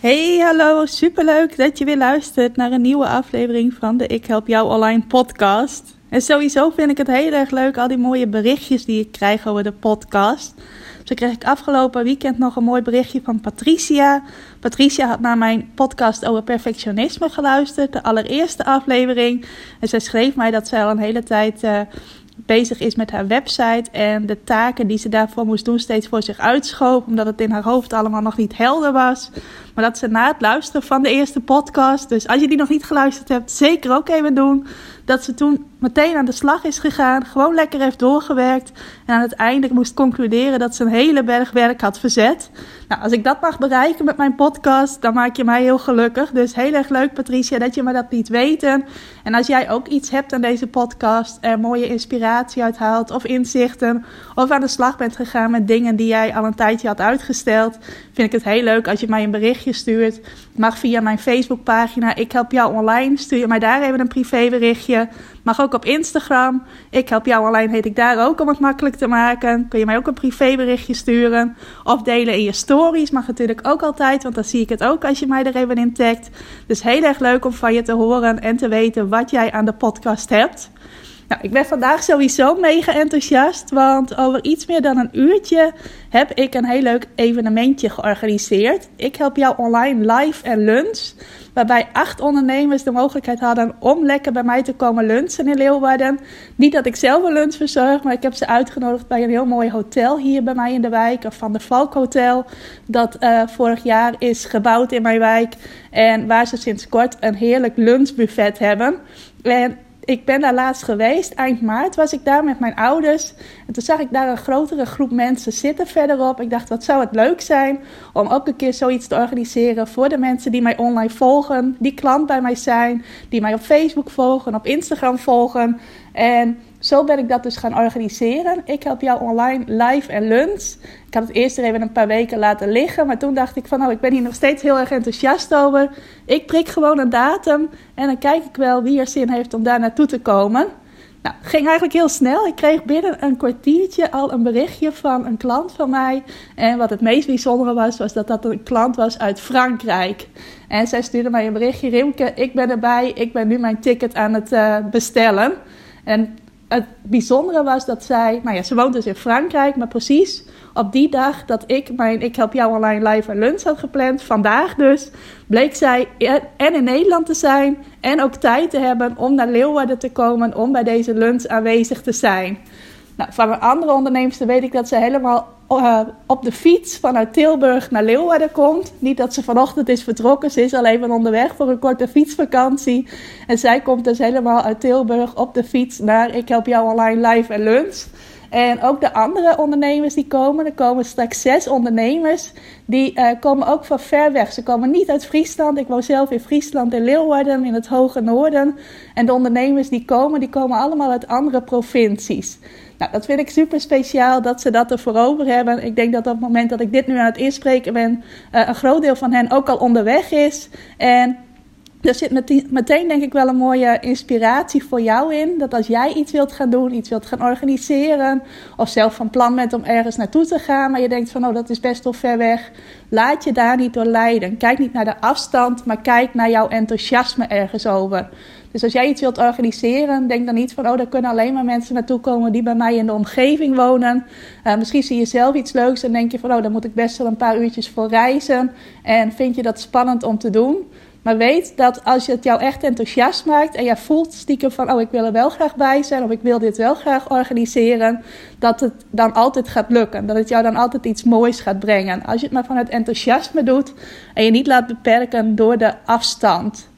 Hey, hallo, superleuk dat je weer luistert naar een nieuwe aflevering van de Ik Help Jou Online podcast. En sowieso vind ik het heel erg leuk, al die mooie berichtjes die ik krijg over de podcast. Zo kreeg ik afgelopen weekend nog een mooi berichtje van Patricia. Patricia had naar mijn podcast over perfectionisme geluisterd, de allereerste aflevering. En zij schreef mij dat zij al een hele tijd uh, bezig is met haar website en de taken die ze daarvoor moest doen steeds voor zich uitschoof, omdat het in haar hoofd allemaal nog niet helder was. Maar dat ze na het luisteren van de eerste podcast, dus als je die nog niet geluisterd hebt, zeker ook even doen dat ze toen meteen aan de slag is gegaan, gewoon lekker heeft doorgewerkt en aan het einde moest concluderen dat ze een hele berg werk had verzet. Nou, als ik dat mag bereiken met mijn podcast, dan maak je mij heel gelukkig. Dus heel erg leuk, Patricia, dat je me dat liet weten. En als jij ook iets hebt aan deze podcast, er mooie inspiratie uit haalt of inzichten, of aan de slag bent gegaan met dingen die jij al een tijdje had uitgesteld, vind ik het heel leuk als je mij een berichtje stuurt. Mag via mijn Facebookpagina, ik help jou online, stuur je mij daar even een privéberichtje. Mag ook op Instagram. Ik help jou alleen, heet ik daar ook om het makkelijk te maken. Kun je mij ook een privéberichtje sturen. Of delen in je stories. Mag natuurlijk ook altijd, want dan zie ik het ook als je mij er even in tagt. Dus heel erg leuk om van je te horen en te weten wat jij aan de podcast hebt. Nou, ik ben vandaag sowieso mega enthousiast, want over iets meer dan een uurtje heb ik een heel leuk evenementje georganiseerd. Ik help jou online live en lunch, waarbij acht ondernemers de mogelijkheid hadden om lekker bij mij te komen lunchen in Leeuwarden. Niet dat ik zelf een lunch verzorg, maar ik heb ze uitgenodigd bij een heel mooi hotel hier bij mij in de wijk, of van de Valk Hotel, dat uh, vorig jaar is gebouwd in mijn wijk en waar ze sinds kort een heerlijk lunchbuffet hebben. En ik ben daar laatst geweest, eind maart was ik daar met mijn ouders. En toen zag ik daar een grotere groep mensen zitten verderop. Ik dacht, wat zou het leuk zijn om ook een keer zoiets te organiseren voor de mensen die mij online volgen, die klant bij mij zijn, die mij op Facebook volgen, op Instagram volgen. En zo ben ik dat dus gaan organiseren. Ik help jou online live en lunch. Ik had het eerst er even een paar weken laten liggen. Maar toen dacht ik van nou, ik ben hier nog steeds heel erg enthousiast over. Ik prik gewoon een datum. En dan kijk ik wel wie er zin heeft om daar naartoe te komen. Nou, ging eigenlijk heel snel. Ik kreeg binnen een kwartiertje al een berichtje van een klant van mij. En wat het meest bijzondere was, was dat dat een klant was uit Frankrijk. En zij stuurde mij een berichtje. Rimke, ik ben erbij. Ik ben nu mijn ticket aan het uh, bestellen. En het bijzondere was dat zij, nou ja, ze woont dus in Frankrijk, maar precies op die dag dat ik mijn Ik Help Jou Online Live Lunch had gepland, vandaag dus, bleek zij en in Nederland te zijn en ook tijd te hebben om naar Leeuwarden te komen om bij deze lunch aanwezig te zijn. Nou, van andere ondernemers weet ik dat ze helemaal uh, op de fiets vanuit Tilburg naar Leeuwarden komt. Niet dat ze vanochtend is vertrokken, ze is al even onderweg voor een korte fietsvakantie. En zij komt dus helemaal uit Tilburg op de fiets naar Ik Help Jou Online Live en Lunch. En ook de andere ondernemers die komen, er komen straks zes ondernemers, die uh, komen ook van ver weg. Ze komen niet uit Friesland. Ik woon zelf in Friesland in Leeuwarden, in het hoge noorden. En de ondernemers die komen, die komen allemaal uit andere provincies. Nou, dat vind ik super speciaal dat ze dat ervoor over hebben. Ik denk dat op het moment dat ik dit nu aan het inspreken ben, uh, een groot deel van hen ook al onderweg is. En er zit meteen, denk ik wel een mooie inspiratie voor jou in. Dat als jij iets wilt gaan doen, iets wilt gaan organiseren, of zelf van plan bent om ergens naartoe te gaan, maar je denkt van oh dat is best wel ver weg, laat je daar niet door leiden. Kijk niet naar de afstand, maar kijk naar jouw enthousiasme ergens over. Dus als jij iets wilt organiseren, denk dan niet van, oh, daar kunnen alleen maar mensen naartoe komen die bij mij in de omgeving wonen. Uh, misschien zie je zelf iets leuks en denk je van, oh, daar moet ik best wel een paar uurtjes voor reizen. En vind je dat spannend om te doen. Maar weet dat als het jou echt enthousiast maakt en je voelt stiekem van, oh, ik wil er wel graag bij zijn of ik wil dit wel graag organiseren, dat het dan altijd gaat lukken. Dat het jou dan altijd iets moois gaat brengen. Als je het maar van het enthousiasme doet en je niet laat beperken door de afstand.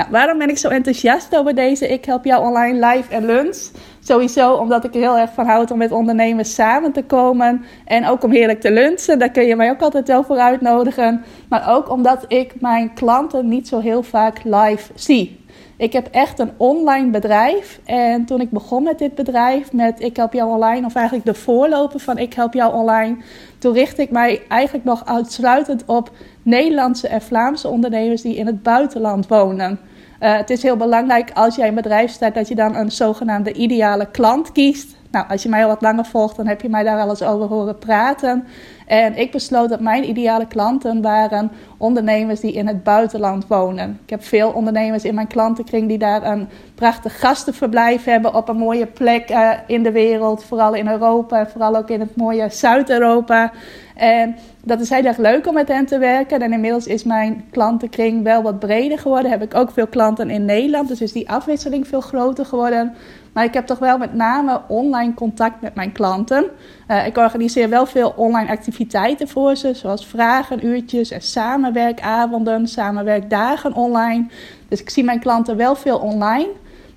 Nou, waarom ben ik zo enthousiast over deze Ik Help Jou Online Live en Lunch? Sowieso omdat ik er heel erg van houd om met ondernemers samen te komen. En ook om heerlijk te lunchen. Daar kun je mij ook altijd wel voor uitnodigen. Maar ook omdat ik mijn klanten niet zo heel vaak live zie. Ik heb echt een online bedrijf. En toen ik begon met dit bedrijf, met Ik Help Jou Online, of eigenlijk de voorloper van Ik Help Jou Online, toen richtte ik mij eigenlijk nog uitsluitend op Nederlandse en Vlaamse ondernemers die in het buitenland wonen. Uh, het is heel belangrijk als jij een bedrijf start dat je dan een zogenaamde ideale klant kiest. Nou, als je mij al wat langer volgt, dan heb je mij daar wel eens over horen praten. En ik besloot dat mijn ideale klanten waren ondernemers die in het buitenland wonen. Ik heb veel ondernemers in mijn klantenkring die daar een prachtig gastenverblijf hebben op een mooie plek uh, in de wereld. Vooral in Europa en vooral ook in het mooie Zuid-Europa. En dat is heel erg leuk om met hen te werken. En inmiddels is mijn klantenkring wel wat breder geworden. Heb ik ook veel klanten in Nederland. Dus is die afwisseling veel groter geworden. Maar ik heb toch wel met name online contact met mijn klanten. Uh, ik organiseer wel veel online activiteiten voor ze, zoals vragen, uurtjes en samenwerkavonden, samenwerkdagen online. Dus ik zie mijn klanten wel veel online.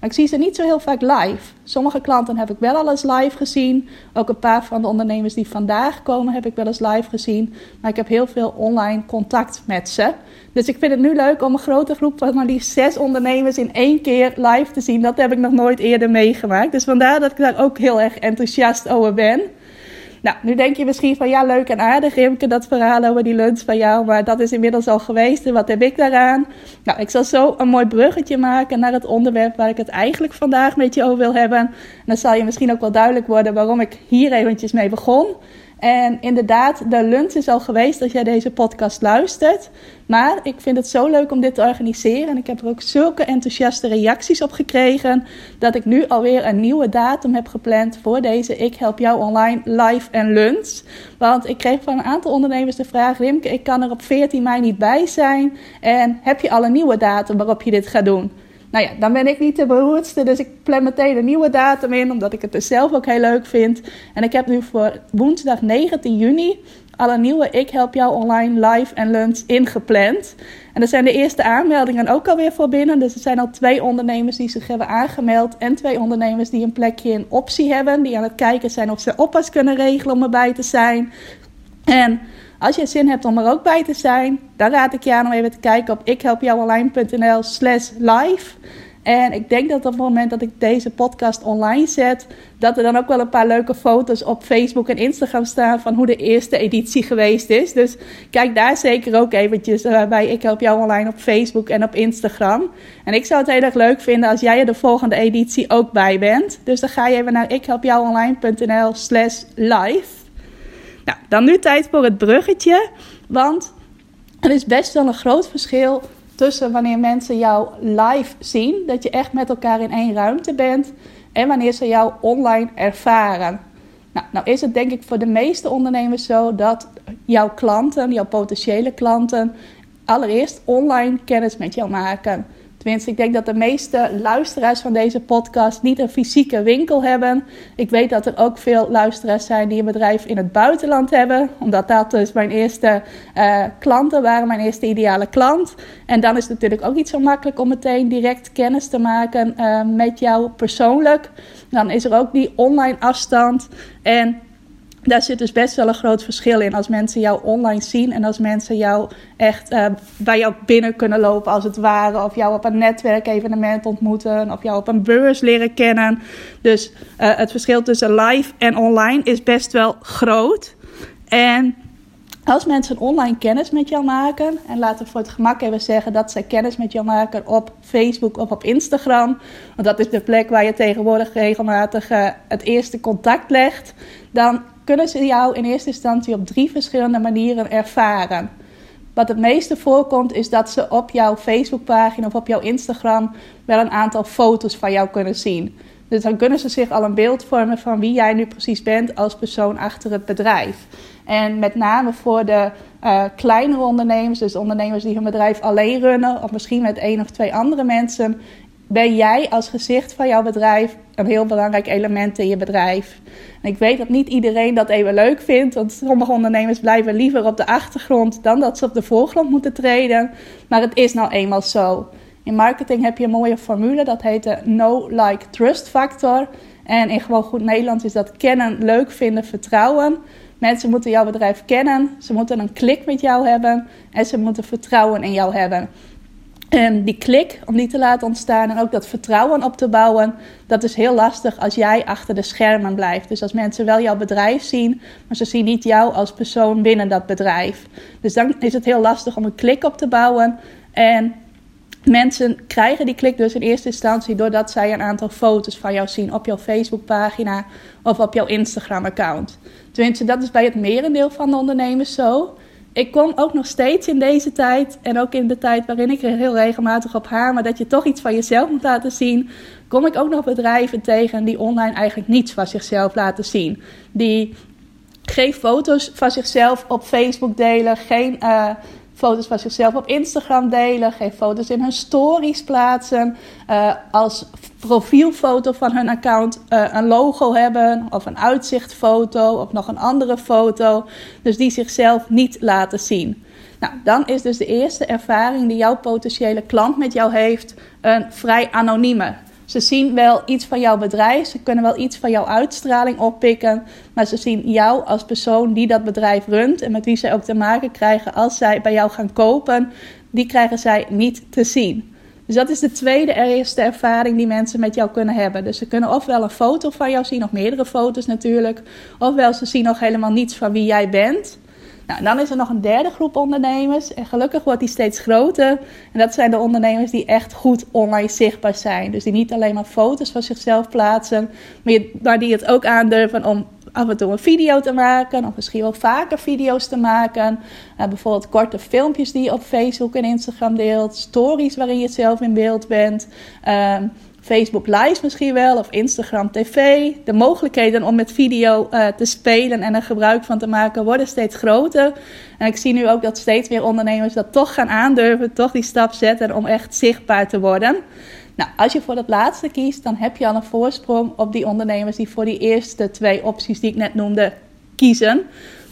Maar ik zie ze niet zo heel vaak live. Sommige klanten heb ik wel al eens live gezien. Ook een paar van de ondernemers die vandaag komen heb ik wel eens live gezien. Maar ik heb heel veel online contact met ze. Dus ik vind het nu leuk om een grote groep van maar liefst zes ondernemers in één keer live te zien. Dat heb ik nog nooit eerder meegemaakt. Dus vandaar dat ik daar ook heel erg enthousiast over ben. Nou, nu denk je misschien van ja, leuk en aardig, Rimke, dat verhaal over die lunch van jou. Maar dat is inmiddels al geweest. En wat heb ik daaraan? Nou, ik zal zo een mooi bruggetje maken naar het onderwerp waar ik het eigenlijk vandaag met je over wil hebben. En dan zal je misschien ook wel duidelijk worden waarom ik hier eventjes mee begon. En inderdaad, de lunch is al geweest als jij deze podcast luistert. Maar ik vind het zo leuk om dit te organiseren. En ik heb er ook zulke enthousiaste reacties op gekregen. Dat ik nu alweer een nieuwe datum heb gepland voor deze Ik Help Jou Online live en lunch. Want ik kreeg van een aantal ondernemers de vraag: Rimke, ik kan er op 14 mei niet bij zijn. En heb je al een nieuwe datum waarop je dit gaat doen? Nou ja, dan ben ik niet de beroerdste. Dus ik plan meteen een nieuwe datum in. Omdat ik het dus zelf ook heel leuk vind. En ik heb nu voor woensdag 19 juni al een nieuwe Ik Help Jou Online Live en Lunch ingepland. En er zijn de eerste aanmeldingen ook alweer voor binnen. Dus er zijn al twee ondernemers die zich hebben aangemeld. En twee ondernemers die een plekje in optie hebben. Die aan het kijken zijn of ze oppas kunnen regelen om erbij te zijn. En als je zin hebt om er ook bij te zijn, dan raad ik je aan om even te kijken op ikhelpjouonline.nl slash live. En ik denk dat op het moment dat ik deze podcast online zet, dat er dan ook wel een paar leuke foto's op Facebook en Instagram staan van hoe de eerste editie geweest is. Dus kijk daar zeker ook eventjes uh, bij Ik Help Jou Online op Facebook en op Instagram. En ik zou het heel erg leuk vinden als jij er de volgende editie ook bij bent. Dus dan ga je even naar ikhelpjouonline.nl slash live. Nou, dan nu tijd voor het bruggetje. Want er is best wel een groot verschil tussen wanneer mensen jou live zien, dat je echt met elkaar in één ruimte bent, en wanneer ze jou online ervaren. Nou, nou is het denk ik voor de meeste ondernemers zo dat jouw klanten, jouw potentiële klanten, allereerst online kennis met jou maken. Ik denk dat de meeste luisteraars van deze podcast niet een fysieke winkel hebben. Ik weet dat er ook veel luisteraars zijn die een bedrijf in het buitenland hebben. Omdat dat dus mijn eerste uh, klanten waren, mijn eerste ideale klant. En dan is het natuurlijk ook niet zo makkelijk om meteen direct kennis te maken uh, met jou persoonlijk. Dan is er ook die online afstand. En daar zit dus best wel een groot verschil in als mensen jou online zien en als mensen jou echt uh, bij jou binnen kunnen lopen als het ware. Of jou op een netwerkevenement ontmoeten of jou op een beurs leren kennen. Dus uh, het verschil tussen live en online is best wel groot. En als mensen online kennis met jou maken, en laten we voor het gemak even zeggen dat zij kennis met jou maken op Facebook of op Instagram, want dat is de plek waar je tegenwoordig regelmatig uh, het eerste contact legt, dan kunnen ze jou in eerste instantie op drie verschillende manieren ervaren. Wat het meeste voorkomt is dat ze op jouw Facebookpagina of op jouw Instagram wel een aantal foto's van jou kunnen zien. Dus dan kunnen ze zich al een beeld vormen van wie jij nu precies bent als persoon achter het bedrijf. En met name voor de uh, kleinere ondernemers, dus ondernemers die hun bedrijf alleen runnen, of misschien met één of twee andere mensen, ben jij als gezicht van jouw bedrijf een heel belangrijk element in je bedrijf. En ik weet dat niet iedereen dat even leuk vindt, want sommige ondernemers blijven liever op de achtergrond dan dat ze op de voorgrond moeten treden. Maar het is nou eenmaal zo. In marketing heb je een mooie formule, dat heet de No Like Trust Factor. En in gewoon goed Nederlands is dat kennen, leuk vinden, vertrouwen. Mensen moeten jouw bedrijf kennen, ze moeten een klik met jou hebben en ze moeten vertrouwen in jou hebben. En die klik, om die te laten ontstaan en ook dat vertrouwen op te bouwen, dat is heel lastig als jij achter de schermen blijft. Dus als mensen wel jouw bedrijf zien, maar ze zien niet jou als persoon binnen dat bedrijf. Dus dan is het heel lastig om een klik op te bouwen. En mensen krijgen die klik dus in eerste instantie doordat zij een aantal foto's van jou zien op jouw Facebookpagina of op jouw Instagram-account. Tenminste, dat is bij het merendeel van de ondernemers zo ik kom ook nog steeds in deze tijd, en ook in de tijd waarin ik heel regelmatig op maar dat je toch iets van jezelf moet laten zien, kom ik ook nog bedrijven tegen die online eigenlijk niets van zichzelf laten zien. Die geen foto's van zichzelf op Facebook delen, geen uh, foto's van zichzelf op Instagram delen, geen foto's in hun stories plaatsen, uh, als profielfoto van hun account uh, een logo hebben of een uitzichtfoto of nog een andere foto, dus die zichzelf niet laten zien. Nou, dan is dus de eerste ervaring die jouw potentiële klant met jou heeft een vrij anonieme. Ze zien wel iets van jouw bedrijf, ze kunnen wel iets van jouw uitstraling oppikken, maar ze zien jou als persoon die dat bedrijf runt en met wie zij ook te maken krijgen als zij bij jou gaan kopen, die krijgen zij niet te zien. Dus dat is de tweede eerste ervaring die mensen met jou kunnen hebben. Dus ze kunnen ofwel een foto van jou zien, of meerdere foto's natuurlijk, ofwel ze zien nog helemaal niets van wie jij bent. Nou, dan is er nog een derde groep ondernemers. En gelukkig wordt die steeds groter. En dat zijn de ondernemers die echt goed online zichtbaar zijn. Dus die niet alleen maar foto's van zichzelf plaatsen, maar die het ook aandurven om af en toe een video te maken, of misschien wel vaker video's te maken. Uh, bijvoorbeeld korte filmpjes die je op Facebook en Instagram deelt, stories waarin je zelf in beeld bent. Uh, Facebook Live misschien wel of Instagram TV. De mogelijkheden om met video uh, te spelen en er gebruik van te maken worden steeds groter. En ik zie nu ook dat steeds meer ondernemers dat toch gaan aandurven, toch die stap zetten om echt zichtbaar te worden. Nou, als je voor dat laatste kiest, dan heb je al een voorsprong op die ondernemers die voor die eerste twee opties die ik net noemde kiezen.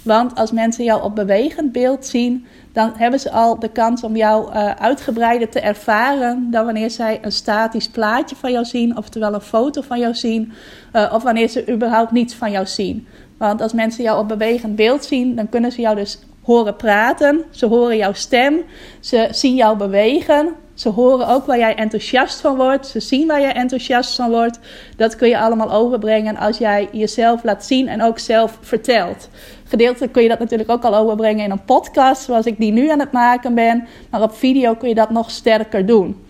Want als mensen jou op bewegend beeld zien, dan hebben ze al de kans om jou uh, uitgebreider te ervaren dan wanneer zij een statisch plaatje van jou zien, oftewel een foto van jou zien, uh, of wanneer ze überhaupt niets van jou zien. Want als mensen jou op bewegend beeld zien, dan kunnen ze jou dus horen praten, ze horen jouw stem, ze zien jou bewegen, ze horen ook waar jij enthousiast van wordt. Ze zien waar jij enthousiast van wordt. Dat kun je allemaal overbrengen als jij jezelf laat zien en ook zelf vertelt. Gedeeltelijk kun je dat natuurlijk ook al overbrengen in een podcast, zoals ik die nu aan het maken ben. Maar op video kun je dat nog sterker doen.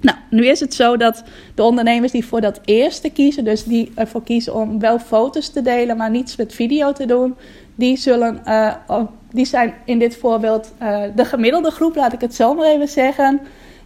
Nou, nu is het zo dat de ondernemers die voor dat eerste kiezen, dus die ervoor kiezen om wel foto's te delen, maar niets met video te doen, die, zullen, uh, die zijn in dit voorbeeld uh, de gemiddelde groep, laat ik het zo maar even zeggen.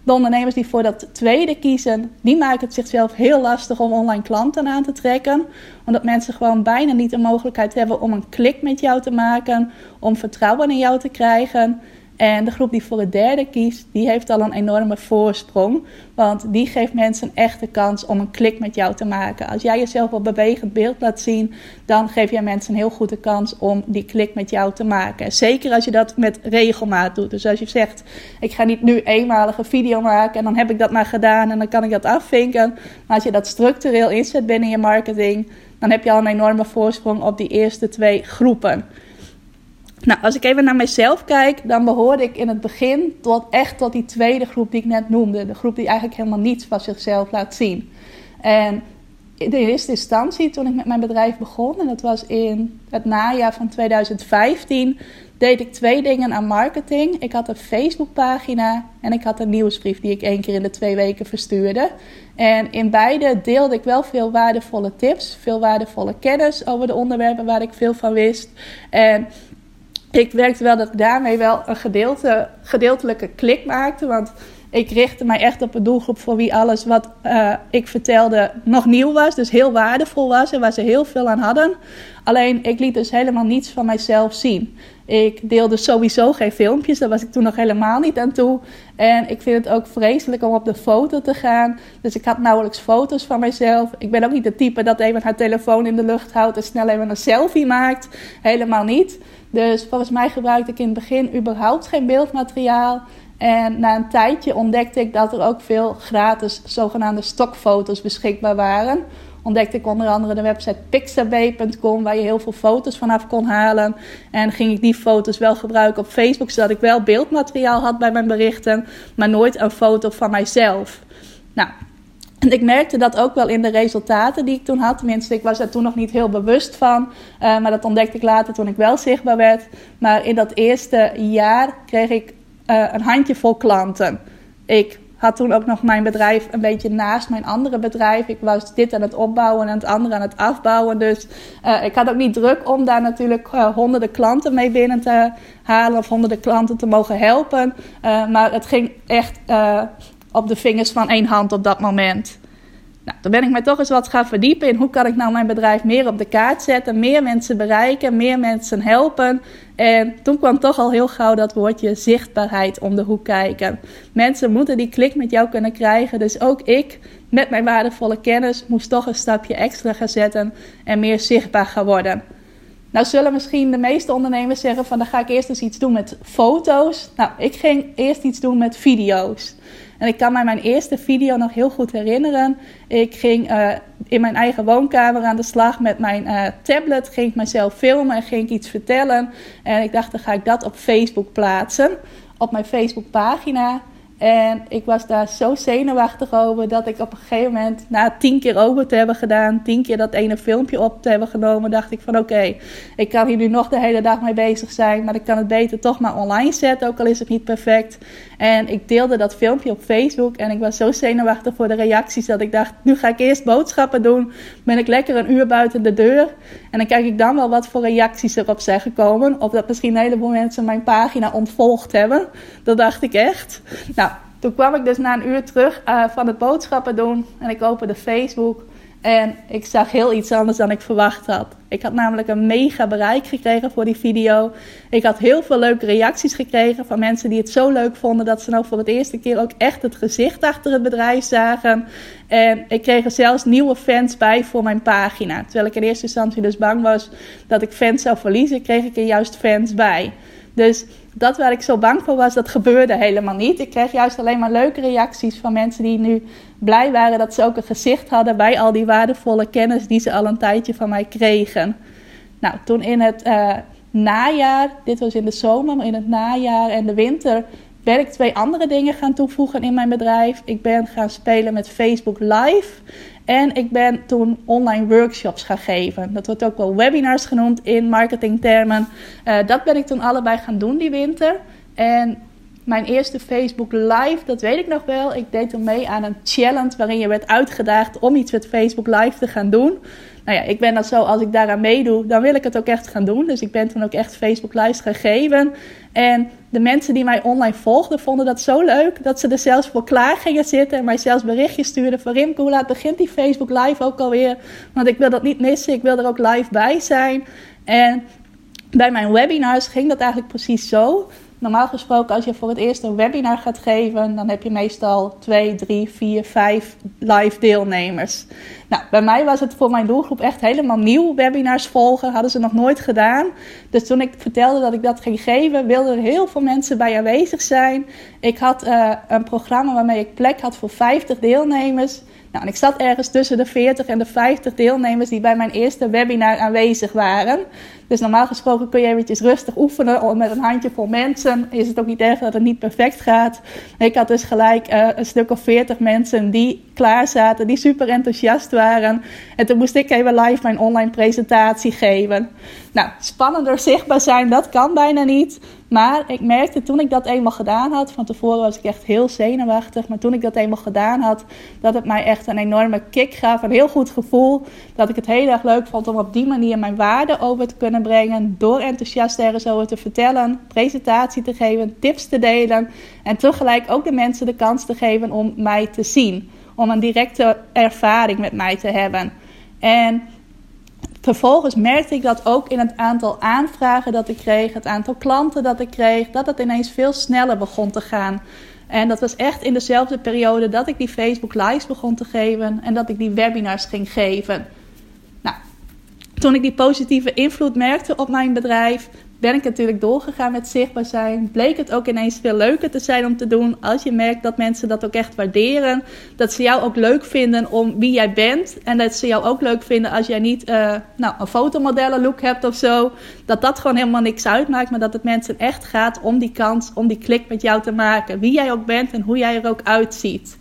De ondernemers die voor dat tweede kiezen, die maken het zichzelf heel lastig om online klanten aan te trekken. Omdat mensen gewoon bijna niet de mogelijkheid hebben om een klik met jou te maken, om vertrouwen in jou te krijgen. En de groep die voor het derde kiest, die heeft al een enorme voorsprong. Want die geeft mensen echt de kans om een klik met jou te maken. Als jij jezelf op bewegend beeld laat zien, dan geef jij mensen een heel goede kans om die klik met jou te maken. Zeker als je dat met regelmaat doet. Dus als je zegt, ik ga niet nu eenmalige video maken en dan heb ik dat maar gedaan en dan kan ik dat afvinken. Maar als je dat structureel inzet binnen je marketing, dan heb je al een enorme voorsprong op die eerste twee groepen. Nou, als ik even naar mezelf kijk, dan behoorde ik in het begin tot echt tot die tweede groep die ik net noemde. De groep die eigenlijk helemaal niets van zichzelf laat zien. En in eerste instantie, toen ik met mijn bedrijf begon, en dat was in het najaar van 2015, deed ik twee dingen aan marketing. Ik had een Facebookpagina en ik had een nieuwsbrief die ik één keer in de twee weken verstuurde. En in beide deelde ik wel veel waardevolle tips, veel waardevolle kennis over de onderwerpen waar ik veel van wist. En ik merkte wel dat ik daarmee wel een gedeelte, gedeeltelijke klik maakte. Want ik richtte mij echt op een doelgroep voor wie alles wat uh, ik vertelde nog nieuw was. Dus heel waardevol was en waar ze heel veel aan hadden. Alleen ik liet dus helemaal niets van mijzelf zien. Ik deelde sowieso geen filmpjes, daar was ik toen nog helemaal niet aan toe. En ik vind het ook vreselijk om op de foto te gaan. Dus ik had nauwelijks foto's van mezelf. Ik ben ook niet de type dat even haar telefoon in de lucht houdt en snel even een selfie maakt. Helemaal niet. Dus volgens mij gebruikte ik in het begin überhaupt geen beeldmateriaal. En na een tijdje ontdekte ik dat er ook veel gratis zogenaamde stokfoto's beschikbaar waren. Ontdekte ik onder andere de website pixabay.com, waar je heel veel foto's vanaf kon halen. En ging ik die foto's wel gebruiken op Facebook, zodat ik wel beeldmateriaal had bij mijn berichten, maar nooit een foto van mijzelf. Nou, en ik merkte dat ook wel in de resultaten die ik toen had. Tenminste, ik was daar toen nog niet heel bewust van. Uh, maar dat ontdekte ik later toen ik wel zichtbaar werd. Maar in dat eerste jaar kreeg ik uh, een handjevol klanten. Ik had toen ook nog mijn bedrijf een beetje naast mijn andere bedrijf. Ik was dit aan het opbouwen en het andere aan het afbouwen. Dus uh, ik had ook niet druk om daar natuurlijk uh, honderden klanten mee binnen te halen of honderden klanten te mogen helpen. Maar het ging echt op de vingers van één hand op dat moment. Nou, toen ben ik mij toch eens wat gaan verdiepen in hoe kan ik nou mijn bedrijf meer op de kaart zetten, meer mensen bereiken, meer mensen helpen. En toen kwam toch al heel gauw dat woordje zichtbaarheid om de hoek kijken. Mensen moeten die klik met jou kunnen krijgen. Dus ook ik, met mijn waardevolle kennis, moest toch een stapje extra gaan zetten en meer zichtbaar gaan worden. Nou zullen misschien de meeste ondernemers zeggen van dan ga ik eerst eens iets doen met foto's. Nou, ik ging eerst iets doen met video's. En ik kan mij mijn eerste video nog heel goed herinneren. Ik ging uh, in mijn eigen woonkamer aan de slag met mijn uh, tablet. Ging ik mezelf filmen en ging ik iets vertellen. En ik dacht, dan ga ik dat op Facebook plaatsen. Op mijn Facebookpagina. En ik was daar zo zenuwachtig over dat ik op een gegeven moment, na tien keer over te hebben gedaan, tien keer dat ene filmpje op te hebben genomen, dacht ik van oké, ik kan hier nu nog de hele dag mee bezig zijn, maar ik kan het beter toch maar online zetten, ook al is het niet perfect. En ik deelde dat filmpje op Facebook en ik was zo zenuwachtig voor de reacties dat ik dacht, nu ga ik eerst boodschappen doen, ben ik lekker een uur buiten de deur en dan kijk ik dan wel wat voor reacties erop zijn gekomen, of dat misschien een heleboel mensen mijn pagina ontvolgd hebben. Dat dacht ik echt. Nou, toen kwam ik dus na een uur terug uh, van het boodschappen doen en ik opende Facebook. En ik zag heel iets anders dan ik verwacht had. Ik had namelijk een mega bereik gekregen voor die video. Ik had heel veel leuke reacties gekregen van mensen die het zo leuk vonden dat ze nou voor het eerste keer ook echt het gezicht achter het bedrijf zagen. En ik kreeg er zelfs nieuwe fans bij voor mijn pagina. Terwijl ik in eerste instantie dus bang was dat ik fans zou verliezen, kreeg ik er juist fans bij. Dus dat waar ik zo bang voor was, dat gebeurde helemaal niet. Ik kreeg juist alleen maar leuke reacties van mensen die nu blij waren dat ze ook een gezicht hadden bij al die waardevolle kennis die ze al een tijdje van mij kregen. Nou, toen in het uh, najaar, dit was in de zomer, maar in het najaar en de winter ben ik twee andere dingen gaan toevoegen in mijn bedrijf. Ik ben gaan spelen met Facebook Live. En ik ben toen online workshops gaan geven. Dat wordt ook wel webinars genoemd in marketingtermen. Uh, dat ben ik toen allebei gaan doen die winter. En mijn eerste Facebook Live, dat weet ik nog wel. Ik deed toen mee aan een challenge waarin je werd uitgedaagd om iets met Facebook Live te gaan doen. Nou ja, ik ben dan zo, als ik daaraan meedoe, dan wil ik het ook echt gaan doen. Dus ik ben toen ook echt Facebook Lives gaan geven. En de mensen die mij online volgden, vonden dat zo leuk dat ze er zelfs voor klaar gingen zitten en mij zelfs berichtjes stuurden van hoe laat begint die Facebook Live ook alweer? Want ik wil dat niet missen, ik wil er ook live bij zijn. En bij mijn webinars ging dat eigenlijk precies zo normaal gesproken, als je voor het eerst een webinar gaat geven, dan heb je meestal 2, 3, 4, 5 live deelnemers. Nou, bij mij was het voor mijn doelgroep echt helemaal nieuw. Webinars volgen hadden ze nog nooit gedaan. Dus toen ik vertelde dat ik dat ging geven, wilden er heel veel mensen bij aanwezig zijn. Ik had uh, een programma waarmee ik plek had voor 50 deelnemers. Nou, en ik zat ergens tussen de 40 en de 50 deelnemers die bij mijn eerste webinar aanwezig waren. Dus normaal gesproken kun je eventjes rustig oefenen met een handjevol mensen. Is het ook niet erg dat het niet perfect gaat. Ik had dus gelijk uh, een stuk of 40 mensen die klaar zaten, die super enthousiast waren. En toen moest ik even live mijn online presentatie geven. Nou, spannender zichtbaar zijn, dat kan bijna niet. Maar ik merkte toen ik dat eenmaal gedaan had, van tevoren was ik echt heel zenuwachtig, maar toen ik dat eenmaal gedaan had, dat het mij echt een enorme kick gaf, een heel goed gevoel, dat ik het heel erg leuk vond om op die manier mijn waarde over te kunnen brengen, door enthousiast ergens over te vertellen, presentatie te geven, tips te delen en tegelijk ook de mensen de kans te geven om mij te zien, om een directe ervaring met mij te hebben. En vervolgens merkte ik dat ook in het aantal aanvragen dat ik kreeg, het aantal klanten dat ik kreeg, dat het ineens veel sneller begon te gaan. En dat was echt in dezelfde periode dat ik die Facebook Lives begon te geven en dat ik die webinars ging geven. Toen ik die positieve invloed merkte op mijn bedrijf, ben ik natuurlijk doorgegaan met zichtbaar zijn. Bleek het ook ineens veel leuker te zijn om te doen. Als je merkt dat mensen dat ook echt waarderen. Dat ze jou ook leuk vinden om wie jij bent. En dat ze jou ook leuk vinden als jij niet uh, nou, een fotomodellen look hebt of zo. Dat dat gewoon helemaal niks uitmaakt. Maar dat het mensen echt gaat om die kans, om die klik met jou te maken. Wie jij ook bent en hoe jij er ook uitziet.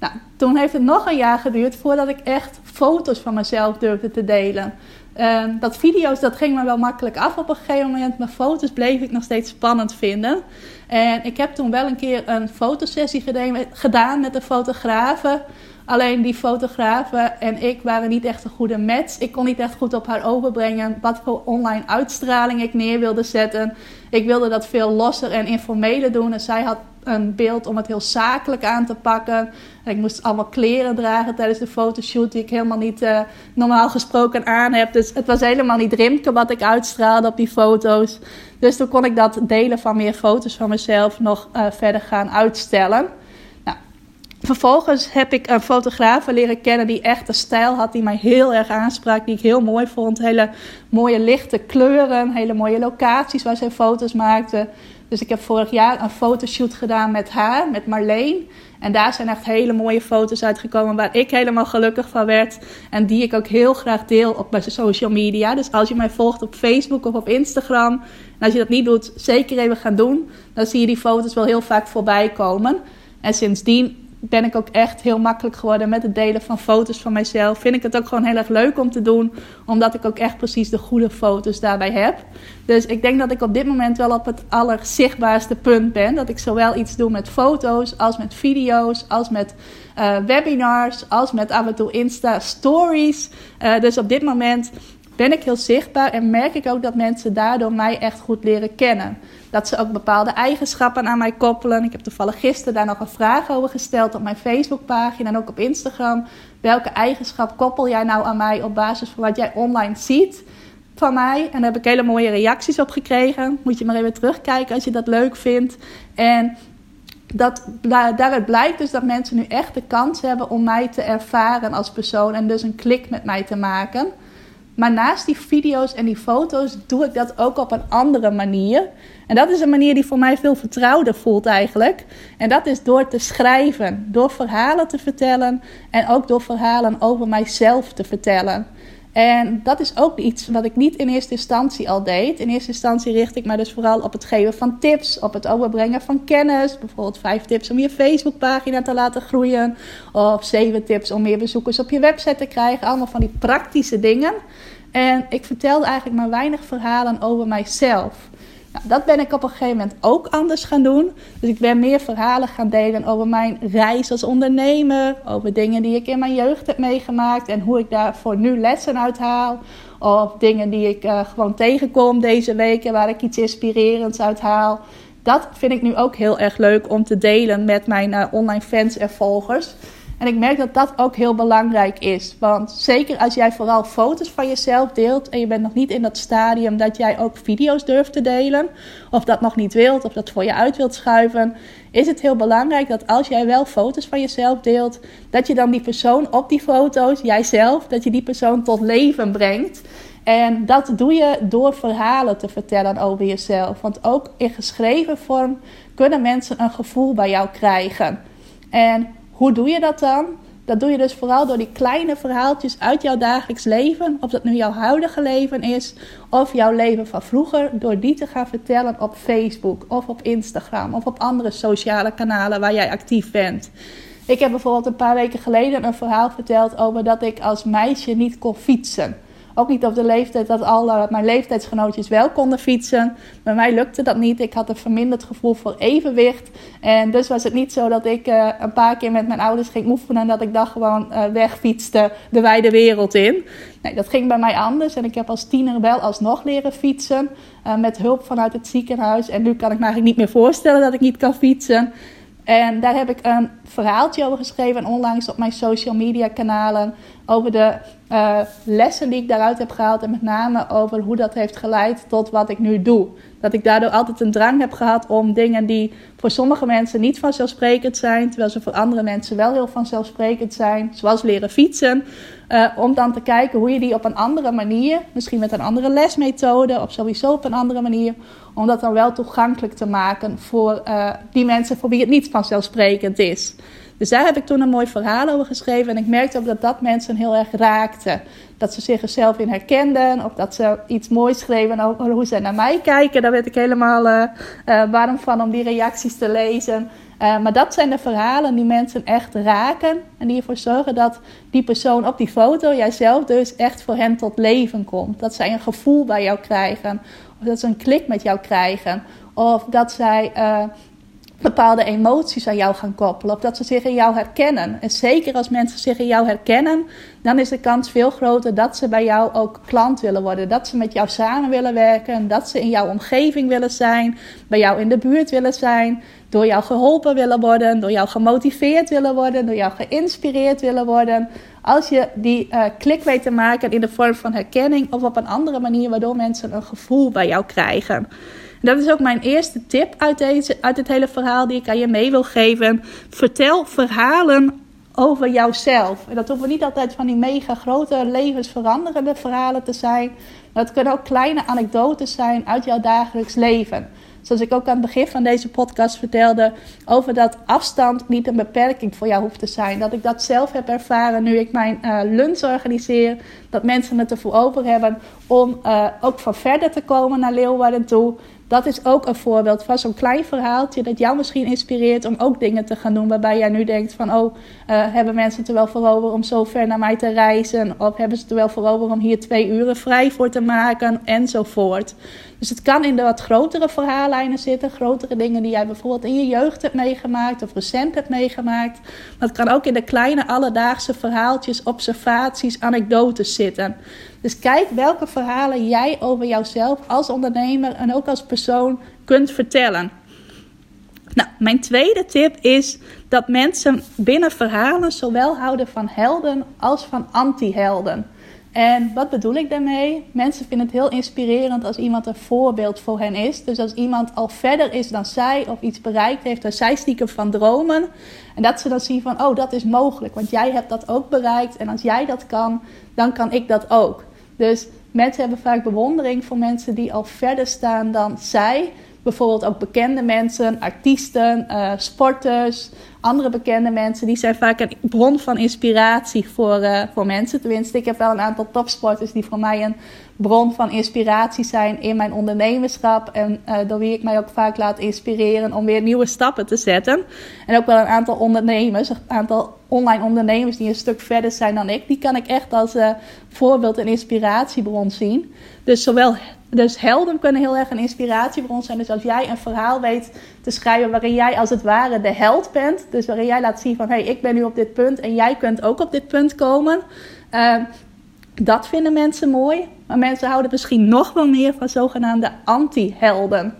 Nou, toen heeft het nog een jaar geduurd voordat ik echt foto's van mezelf durfde te delen. Uh, dat video's, dat ging me wel makkelijk af op een gegeven moment. Maar foto's bleef ik nog steeds spannend vinden. En ik heb toen wel een keer een fotosessie gedaan met de fotografen. Alleen die fotografen en ik waren niet echt een goede match. Ik kon niet echt goed op haar overbrengen wat voor online uitstraling ik neer wilde zetten. Ik wilde dat veel losser en informeler doen. En zij had een beeld om het heel zakelijk aan te pakken. En ik moest allemaal kleren dragen tijdens de fotoshoot die ik helemaal niet uh, normaal gesproken aan heb. Dus het was helemaal niet Rimke wat ik uitstraalde op die foto's. Dus toen kon ik dat delen van meer foto's van mezelf nog uh, verder gaan uitstellen. Nou, vervolgens heb ik een fotograaf leren kennen die echt een stijl had die mij heel erg aansprak. Die ik heel mooi vond. Hele mooie lichte kleuren, hele mooie locaties waar zij foto's maakte. Dus ik heb vorig jaar een fotoshoot gedaan met haar, met Marleen. En daar zijn echt hele mooie foto's uitgekomen waar ik helemaal gelukkig van werd. En die ik ook heel graag deel op mijn social media. Dus als je mij volgt op Facebook of op Instagram. En als je dat niet doet, zeker even gaan doen. Dan zie je die foto's wel heel vaak voorbij komen. En sindsdien ben ik ook echt heel makkelijk geworden met het delen van foto's van mijzelf. Vind ik het ook gewoon heel erg leuk om te doen, omdat ik ook echt precies de goede foto's daarbij heb. Dus ik denk dat ik op dit moment wel op het allerzichtbaarste punt ben. Dat ik zowel iets doe met foto's, als met video's, als met uh, webinars, als met af en toe Insta-stories. Uh, dus op dit moment ben ik heel zichtbaar en merk ik ook dat mensen daardoor mij echt goed leren kennen. Dat ze ook bepaalde eigenschappen aan mij koppelen. Ik heb toevallig gisteren daar nog een vraag over gesteld op mijn Facebookpagina en ook op Instagram. Welke eigenschap koppel jij nou aan mij op basis van wat jij online ziet van mij? En daar heb ik hele mooie reacties op gekregen. Moet je maar even terugkijken als je dat leuk vindt. En dat, daaruit blijkt dus dat mensen nu echt de kans hebben om mij te ervaren als persoon en dus een klik met mij te maken. Maar naast die video's en die foto's doe ik dat ook op een andere manier. En dat is een manier die voor mij veel vertrouwder voelt eigenlijk. En dat is door te schrijven, door verhalen te vertellen en ook door verhalen over mijzelf te vertellen. En dat is ook iets wat ik niet in eerste instantie al deed. In eerste instantie richt ik me dus vooral op het geven van tips, op het overbrengen van kennis. Bijvoorbeeld vijf tips om je Facebookpagina te laten groeien. Of zeven tips om meer bezoekers op je website te krijgen. Allemaal van die praktische dingen. En ik vertelde eigenlijk maar weinig verhalen over mijzelf. Nou, dat ben ik op een gegeven moment ook anders gaan doen. Dus ik ben meer verhalen gaan delen over mijn reis als ondernemer. Over dingen die ik in mijn jeugd heb meegemaakt. En hoe ik daarvoor nu lessen uithaal. Of dingen die ik uh, gewoon tegenkom deze weken. Waar ik iets inspirerends uit haal. Dat vind ik nu ook heel erg leuk om te delen met mijn uh, online fans en volgers. En ik merk dat dat ook heel belangrijk is. Want zeker als jij vooral foto's van jezelf deelt en je bent nog niet in dat stadium dat jij ook video's durft te delen, of dat nog niet wilt, of dat voor je uit wilt schuiven, is het heel belangrijk dat als jij wel foto's van jezelf deelt, dat je dan die persoon op die foto's, jijzelf, dat je die persoon tot leven brengt. En dat doe je door verhalen te vertellen over jezelf. Want ook in geschreven vorm kunnen mensen een gevoel bij jou krijgen. En hoe doe je dat dan? Dat doe je dus vooral door die kleine verhaaltjes uit jouw dagelijks leven. Of dat nu jouw huidige leven is of jouw leven van vroeger. Door die te gaan vertellen op Facebook of op Instagram of op andere sociale kanalen waar jij actief bent. Ik heb bijvoorbeeld een paar weken geleden een verhaal verteld over dat ik als meisje niet kon fietsen. Ook niet op de leeftijd dat al mijn leeftijdsgenootjes wel konden fietsen. Bij mij lukte dat niet. Ik had een verminderd gevoel voor evenwicht. En dus was het niet zo dat ik uh, een paar keer met mijn ouders ging oefenen. En dat ik dan gewoon uh, wegfietste de wijde wereld in. Nee, dat ging bij mij anders. En ik heb als tiener wel alsnog leren fietsen. Uh, met hulp vanuit het ziekenhuis. En nu kan ik me eigenlijk niet meer voorstellen dat ik niet kan fietsen. En daar heb ik een verhaaltje over geschreven onlangs op mijn social media kanalen. over de uh, lessen die ik daaruit heb gehaald. En met name over hoe dat heeft geleid tot wat ik nu doe. Dat ik daardoor altijd een drang heb gehad om dingen die voor sommige mensen niet vanzelfsprekend zijn, terwijl ze voor andere mensen wel heel vanzelfsprekend zijn, zoals leren fietsen. Uh, om dan te kijken hoe je die op een andere manier, misschien met een andere lesmethode of sowieso op een andere manier, om dat dan wel toegankelijk te maken voor uh, die mensen voor wie het niet vanzelfsprekend is. Dus daar heb ik toen een mooi verhaal over geschreven. En ik merkte ook dat dat mensen heel erg raakte. Dat ze zichzelf in herkenden. Of dat ze iets moois schreven over hoe ze naar mij kijken. Daar werd ik helemaal uh, warm van om die reacties te lezen. Uh, maar dat zijn de verhalen die mensen echt raken. En die ervoor zorgen dat die persoon op die foto, jijzelf dus, echt voor hen tot leven komt. Dat zij een gevoel bij jou krijgen. Of dat ze een klik met jou krijgen. Of dat zij bepaalde emoties aan jou gaan koppelen. Of dat ze zich in jou herkennen. En zeker als mensen zich in jou herkennen, dan is de kans veel groter dat ze bij jou ook klant willen worden. Dat ze met jou samen willen werken. Dat ze in jouw omgeving willen zijn. Bij jou in de buurt willen zijn. Door jou geholpen willen worden. Door jou gemotiveerd willen worden. Door jou geïnspireerd willen worden. Als je die uh, klik weet te maken in de vorm van herkenning of op een andere manier, waardoor mensen een gevoel bij jou krijgen. Dat is ook mijn eerste tip uit, deze, uit dit hele verhaal die ik aan je mee wil geven. Vertel verhalen over jouzelf. En dat hoeven niet altijd van die mega grote levensveranderende verhalen te zijn. Het kunnen ook kleine anekdotes zijn uit jouw dagelijks leven. Zoals ik ook aan het begin van deze podcast vertelde over dat afstand niet een beperking voor jou hoeft te zijn. Dat ik dat zelf heb ervaren nu ik mijn uh, lunch organiseer. Dat mensen het ervoor over hebben om uh, ook van verder te komen naar Leeuwarden toe dat is ook een voorbeeld van zo'n klein verhaaltje dat jou misschien inspireert om ook dingen te gaan doen waarbij jij nu denkt van oh, uh, hebben mensen het er wel voor over om zo ver naar mij te reizen? Of hebben ze er wel voor over om hier twee uren vrij voor te maken? Enzovoort. Dus het kan in de wat grotere verhaallijnen zitten. Grotere dingen die jij bijvoorbeeld in je jeugd hebt meegemaakt of recent hebt meegemaakt. Maar het kan ook in de kleine alledaagse verhaaltjes, observaties, anekdotes zitten. Dus kijk welke verhalen jij over jouzelf als ondernemer en ook als persoon kunt vertellen. Nou, mijn tweede tip is dat mensen binnen verhalen zowel houden van helden als van anti-helden. En wat bedoel ik daarmee? Mensen vinden het heel inspirerend als iemand een voorbeeld voor hen is. Dus als iemand al verder is dan zij of iets bereikt heeft waar zij stiekem van dromen. En dat ze dan zien van, oh, dat is mogelijk, want jij hebt dat ook bereikt. En als jij dat kan, dan kan ik dat ook. Dus mensen hebben vaak bewondering voor mensen die al verder staan dan zij. Bijvoorbeeld ook bekende mensen, artiesten, uh, sporters, andere bekende mensen. Die zijn vaak een bron van inspiratie voor, uh, voor mensen. Tenminste, ik heb wel een aantal topsporters die voor mij een bron van inspiratie zijn in mijn ondernemerschap. En uh, door wie ik mij ook vaak laat inspireren om weer nieuwe stappen te zetten. En ook wel een aantal ondernemers, een aantal online ondernemers die een stuk verder zijn dan ik. Die kan ik echt als voorbeeld en inspiratiebron zien. Dus zowel dus helden kunnen heel erg een inspiratiebron zijn. Dus als jij een verhaal weet te schrijven waarin jij als het ware de held bent. Dus waarin jij laat zien van hé, hey, ik ben nu op dit punt en jij kunt ook op dit punt komen. Uh, dat vinden mensen mooi. Maar mensen houden misschien nog wel meer van zogenaamde anti-helden.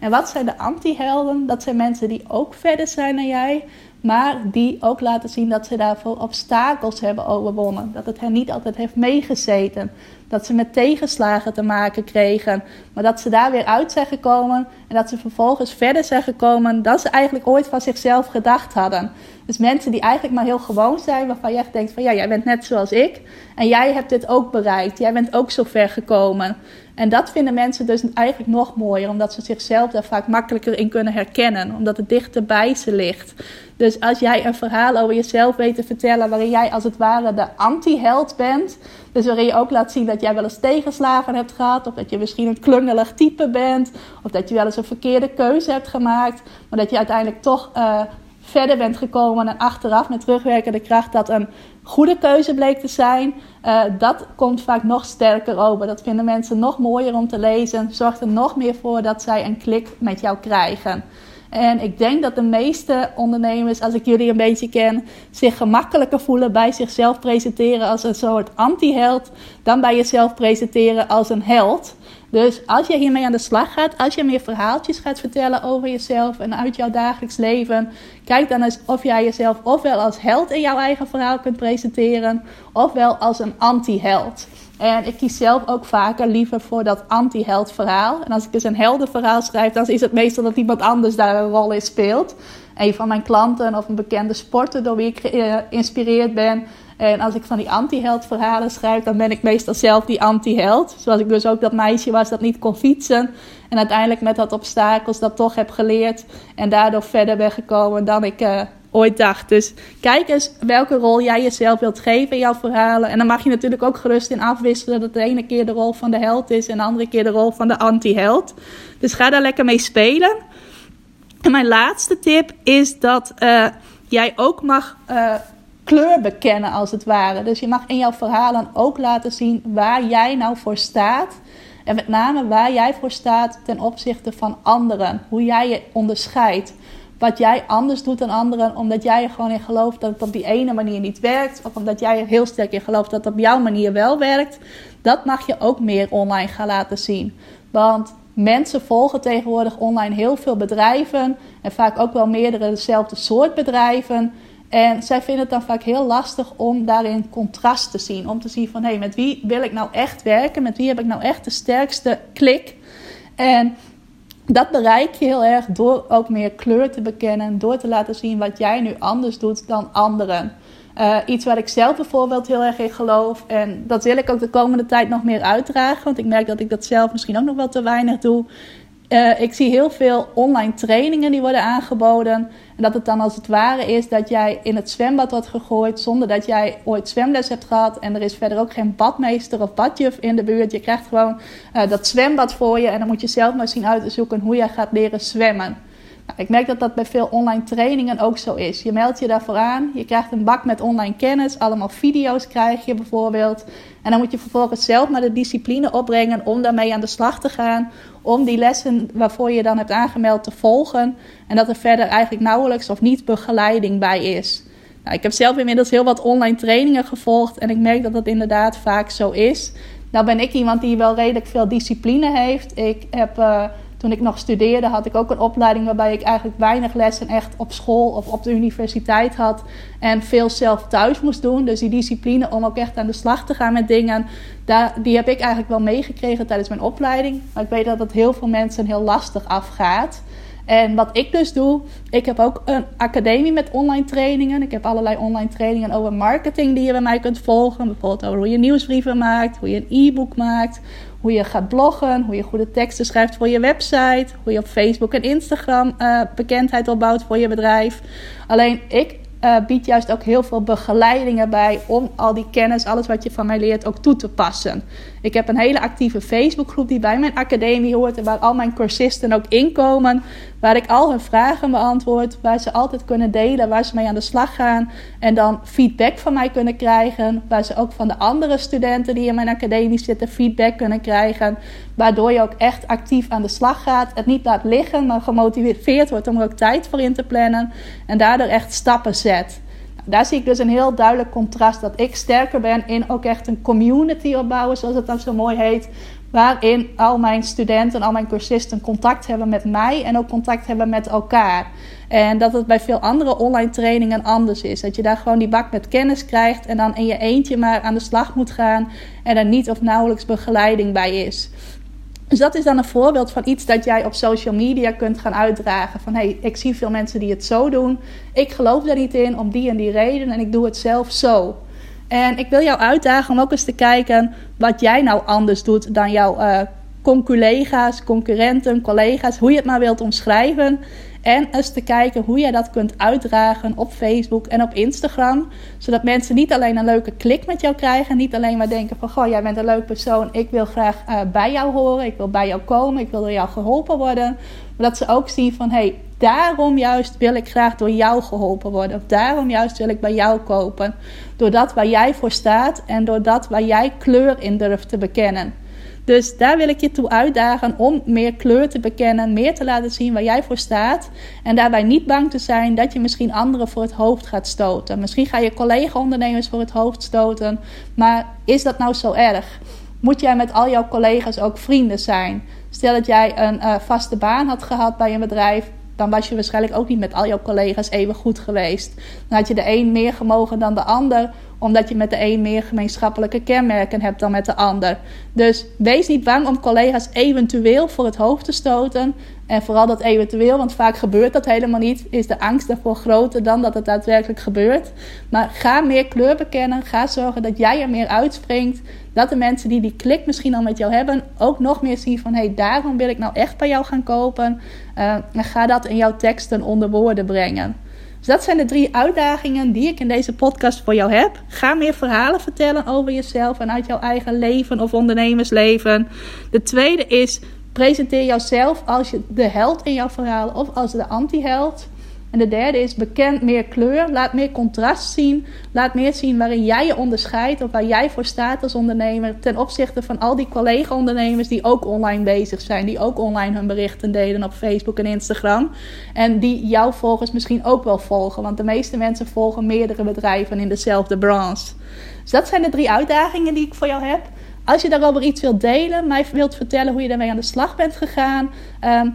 En wat zijn de anti-helden? Dat zijn mensen die ook verder zijn dan jij, maar die ook laten zien dat ze daarvoor obstakels hebben overwonnen. Dat het hen niet altijd heeft meegezeten. Dat ze met tegenslagen te maken kregen. Maar dat ze daar weer uit zijn gekomen. En dat ze vervolgens verder zijn gekomen dan ze eigenlijk ooit van zichzelf gedacht hadden. Dus mensen die eigenlijk maar heel gewoon zijn. Waarvan echt denkt van ja, jij bent net zoals ik. En jij hebt dit ook bereikt. Jij bent ook zo ver gekomen. En dat vinden mensen dus eigenlijk nog mooier. Omdat ze zichzelf daar vaak makkelijker in kunnen herkennen. Omdat het dichter bij ze ligt. Dus als jij een verhaal over jezelf weet te vertellen. Waarin jij als het ware de anti-held bent dus waarin je ook laat zien dat jij wel eens tegenslagen hebt gehad. Of dat je misschien een klungelig type bent. Of dat je wel eens een verkeerde keuze hebt gemaakt. Maar dat je uiteindelijk toch uh, verder bent gekomen. En achteraf met terugwerkende kracht dat een goede keuze bleek te zijn. Uh, dat komt vaak nog sterker over. Dat vinden mensen nog mooier om te lezen. Zorgt er nog meer voor dat zij een klik met jou krijgen. En ik denk dat de meeste ondernemers, als ik jullie een beetje ken, zich gemakkelijker voelen bij zichzelf presenteren als een soort anti-held dan bij jezelf presenteren als een held. Dus als je hiermee aan de slag gaat, als je meer verhaaltjes gaat vertellen over jezelf en uit jouw dagelijks leven, kijk dan eens of jij jezelf ofwel als held in jouw eigen verhaal kunt presenteren, ofwel als een anti-held. En ik kies zelf ook vaker liever voor dat anti-held verhaal. En als ik dus een heldenverhaal schrijf, dan is het meestal dat iemand anders daar een rol in speelt. Een van mijn klanten of een bekende sporter door wie ik geïnspireerd ben. En als ik van die anti-held verhalen schrijf, dan ben ik meestal zelf die anti-held. Zoals ik dus ook dat meisje was dat niet kon fietsen. En uiteindelijk met dat obstakels dat toch heb geleerd. En daardoor verder ben gekomen dan ik uh, ooit dacht. Dus kijk eens welke rol jij jezelf wilt geven in jouw verhalen. En dan mag je natuurlijk ook gerust in afwisselen dat de ene keer de rol van de held is en de andere keer de rol van de anti-held. Dus ga daar lekker mee spelen. En mijn laatste tip is dat uh, jij ook mag uh, kleur bekennen, als het ware. Dus je mag in jouw verhalen ook laten zien waar jij nou voor staat. En met name waar jij voor staat ten opzichte van anderen. Hoe jij je onderscheidt wat jij anders doet dan anderen, omdat jij er gewoon in gelooft dat het op die ene manier niet werkt, of omdat jij er heel sterk in gelooft dat het op jouw manier wel werkt, dat mag je ook meer online gaan laten zien. Want mensen volgen tegenwoordig online heel veel bedrijven en vaak ook wel meerdere dezelfde soort bedrijven. En zij vinden het dan vaak heel lastig om daarin contrast te zien. Om te zien van hé, hey, met wie wil ik nou echt werken? Met wie heb ik nou echt de sterkste klik? En dat bereik je heel erg door ook meer kleur te bekennen, door te laten zien wat jij nu anders doet dan anderen. Uh, iets waar ik zelf bijvoorbeeld heel erg in geloof. En dat wil ik ook de komende tijd nog meer uitdragen. Want ik merk dat ik dat zelf misschien ook nog wel te weinig doe. Uh, ik zie heel veel online trainingen die worden aangeboden. En dat het dan als het ware is dat jij in het zwembad wordt gegooid zonder dat jij ooit zwemles hebt gehad. En er is verder ook geen badmeester of badjuf in de buurt. Je krijgt gewoon uh, dat zwembad voor je en dan moet je zelf maar zien uit te zoeken hoe jij gaat leren zwemmen. Nou, ik merk dat dat bij veel online trainingen ook zo is. Je meldt je daarvoor aan, je krijgt een bak met online kennis, allemaal video's krijg je bijvoorbeeld. En dan moet je vervolgens zelf maar de discipline opbrengen om daarmee aan de slag te gaan. Om die lessen waarvoor je dan hebt aangemeld te volgen. En dat er verder eigenlijk nauwelijks of niet begeleiding bij is. Nou, ik heb zelf inmiddels heel wat online trainingen gevolgd. En ik merk dat dat inderdaad vaak zo is. Nou ben ik iemand die wel redelijk veel discipline heeft. Ik heb... Uh, toen ik nog studeerde, had ik ook een opleiding waarbij ik eigenlijk weinig lessen echt op school of op de universiteit had. En veel zelf thuis moest doen. Dus die discipline om ook echt aan de slag te gaan met dingen, die heb ik eigenlijk wel meegekregen tijdens mijn opleiding. Maar ik weet dat het heel veel mensen heel lastig afgaat. En wat ik dus doe, ik heb ook een academie met online trainingen. Ik heb allerlei online trainingen over marketing die je bij mij kunt volgen. Bijvoorbeeld over hoe je nieuwsbrieven maakt, hoe je een e-book maakt, hoe je gaat bloggen, hoe je goede teksten schrijft voor je website, hoe je op Facebook en Instagram uh, bekendheid opbouwt voor je bedrijf. Alleen ik uh, biedt juist ook heel veel begeleidingen bij om al die kennis, alles wat je van mij leert, ook toe te passen. Ik heb een hele actieve Facebookgroep die bij mijn academie hoort en waar al mijn cursisten ook inkomen, waar ik al hun vragen beantwoord, waar ze altijd kunnen delen, waar ze mee aan de slag gaan en dan feedback van mij kunnen krijgen, waar ze ook van de andere studenten die in mijn academie zitten feedback kunnen krijgen, waardoor je ook echt actief aan de slag gaat, het niet laat liggen, maar gemotiveerd wordt om er ook tijd voor in te plannen en daardoor echt stappen zet daar zie ik dus een heel duidelijk contrast. Dat ik sterker ben in ook echt een community opbouwen, zoals het dan zo mooi heet. Waarin al mijn studenten, al mijn cursisten contact hebben met mij en ook contact hebben met elkaar. En dat het bij veel andere online trainingen anders is. Dat je daar gewoon die bak met kennis krijgt en dan in je eentje maar aan de slag moet gaan. En er niet of nauwelijks begeleiding bij is. Dus dat is dan een voorbeeld van iets dat jij op social media kunt gaan uitdragen. Van hé, hey, ik zie veel mensen die het zo doen. Ik geloof daar niet in om die en die reden en ik doe het zelf zo. En ik wil jou uitdagen om ook eens te kijken wat jij nou anders doet dan jouw uh, conculega's, concurrenten, collega's, hoe je het maar wilt omschrijven. En eens te kijken hoe jij dat kunt uitdragen op Facebook en op Instagram. Zodat mensen niet alleen een leuke klik met jou krijgen. Niet alleen maar denken van, goh, jij bent een leuk persoon. Ik wil graag uh, bij jou horen. Ik wil bij jou komen. Ik wil door jou geholpen worden. Maar dat ze ook zien van, hey, daarom juist wil ik graag door jou geholpen worden. Of daarom juist wil ik bij jou kopen. Door dat waar jij voor staat en door dat waar jij kleur in durft te bekennen. Dus daar wil ik je toe uitdagen om meer kleur te bekennen, meer te laten zien waar jij voor staat. En daarbij niet bang te zijn dat je misschien anderen voor het hoofd gaat stoten. Misschien ga je collega-ondernemers voor het hoofd stoten. Maar is dat nou zo erg? Moet jij met al jouw collega's ook vrienden zijn? Stel dat jij een uh, vaste baan had gehad bij een bedrijf, dan was je waarschijnlijk ook niet met al jouw collega's even goed geweest. Dan had je de een meer gemogen dan de ander, omdat je met de een meer gemeenschappelijke kenmerken hebt dan met de ander. Dus wees niet bang om collega's eventueel voor het hoofd te stoten. En vooral dat eventueel, want vaak gebeurt dat helemaal niet, is de angst ervoor groter dan dat het daadwerkelijk gebeurt. Maar ga meer kleur bekennen. Ga zorgen dat jij er meer uitspringt. Dat de mensen die die klik misschien al met jou hebben, ook nog meer zien van hé, hey, daarom wil ik nou echt bij jou gaan kopen. Uh, en ga dat in jouw teksten onder woorden brengen. Dus dat zijn de drie uitdagingen die ik in deze podcast voor jou heb. Ga meer verhalen vertellen over jezelf en uit jouw eigen leven of ondernemersleven. De tweede is presenteer jouzelf als je de held in jouw verhaal of als de anti-held. En de derde is bekend meer kleur. Laat meer contrast zien. Laat meer zien waarin jij je onderscheidt of waar jij voor staat als ondernemer. Ten opzichte van al die collega-ondernemers die ook online bezig zijn. Die ook online hun berichten delen op Facebook en Instagram. En die jouw volgers misschien ook wel volgen. Want de meeste mensen volgen meerdere bedrijven in dezelfde branche. Dus dat zijn de drie uitdagingen die ik voor jou heb. Als je daarover iets wilt delen, mij wilt vertellen hoe je daarmee aan de slag bent gegaan. Ehm,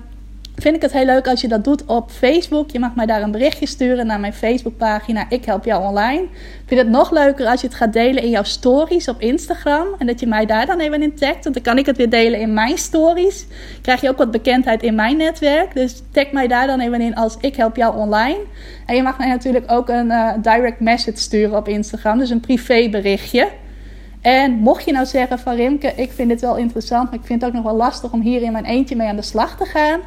vind ik het heel leuk als je dat doet op Facebook. Je mag mij daar een berichtje sturen naar mijn Facebookpagina Ik Help Jou Online. Ik vind het nog leuker als je het gaat delen in jouw stories op Instagram. En dat je mij daar dan even in tagt. Want dan kan ik het weer delen in mijn stories. Krijg je ook wat bekendheid in mijn netwerk. Dus tag mij daar dan even in als Ik Help Jou Online. En je mag mij natuurlijk ook een uh, direct message sturen op Instagram. Dus een privéberichtje. En mocht je nou zeggen van Rimke, ik vind dit wel interessant, maar ik vind het ook nog wel lastig om hier in mijn eentje mee aan de slag te gaan.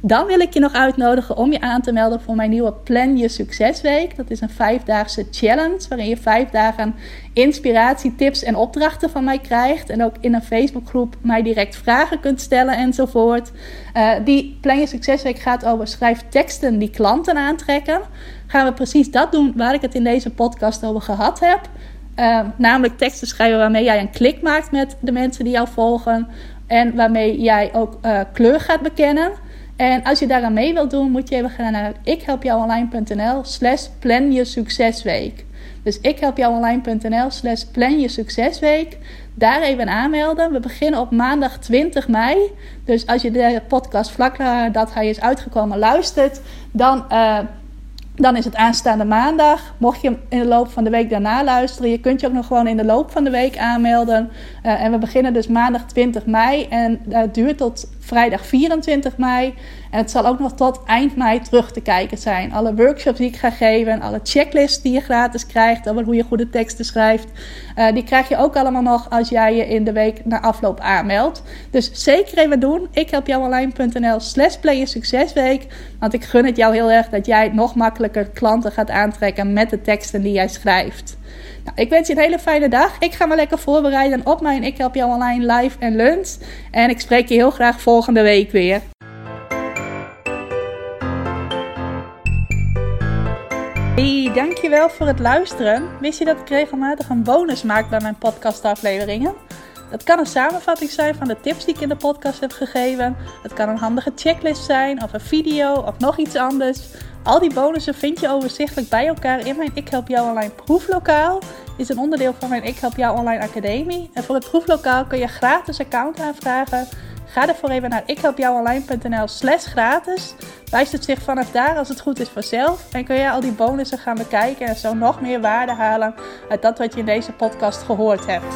Dan wil ik je nog uitnodigen om je aan te melden voor mijn nieuwe Plan Je Succesweek. Dat is een vijfdaagse challenge waarin je vijf dagen inspiratie, tips en opdrachten van mij krijgt. En ook in een Facebookgroep mij direct vragen kunt stellen enzovoort. Uh, die Plan Je Succesweek gaat over schrijf teksten die klanten aantrekken. Gaan we precies dat doen waar ik het in deze podcast over gehad heb. Uh, namelijk teksten schrijven waarmee jij een klik maakt met de mensen die jou volgen. En waarmee jij ook uh, kleur gaat bekennen. En als je daaraan mee wilt doen, moet je even gaan naar ikhelpjouonline.nl slash plan je succesweek. Dus ikhelpjouonline.nl slash plan je succesweek. Daar even aanmelden. We beginnen op maandag 20 mei. Dus als je de podcast vlak nadat hij is uitgekomen luistert, dan... Uh, dan is het aanstaande maandag. Mocht je in de loop van de week daarna luisteren, je kunt je ook nog gewoon in de loop van de week aanmelden. Uh, en we beginnen dus maandag 20 mei en dat duurt tot vrijdag 24 mei. En het zal ook nog tot eind mei terug te kijken zijn. Alle workshops die ik ga geven, alle checklists die je gratis krijgt over hoe je goede teksten schrijft, uh, die krijg je ook allemaal nog als jij je in de week na afloop aanmeldt. Dus zeker even doen. Ik help jou online.nl slash play succesweek. Want ik gun het jou heel erg dat jij nog makkelijker klanten gaat aantrekken met de teksten die jij schrijft. Nou, ik wens je een hele fijne dag. Ik ga me lekker voorbereiden op mijn Ik Help Jou Online live en lunch. En ik spreek je heel graag volgende week weer. Hey, dankjewel voor het luisteren. Wist je dat ik regelmatig een bonus maak bij mijn podcastafleveringen? Dat kan een samenvatting zijn van de tips die ik in de podcast heb gegeven. Het kan een handige checklist zijn, of een video, of nog iets anders. Al die bonussen vind je overzichtelijk bij elkaar in mijn Ik Help Jou Online proeflokaal. Is een onderdeel van mijn Ik Help Jou Online Academie. En voor het proeflokaal kun je gratis account aanvragen. Ga ervoor even naar ikhelpjouonline.nl slash gratis. Wijst het zich vanaf daar als het goed is vanzelf. En kun je al die bonussen gaan bekijken en zo nog meer waarde halen uit dat wat je in deze podcast gehoord hebt.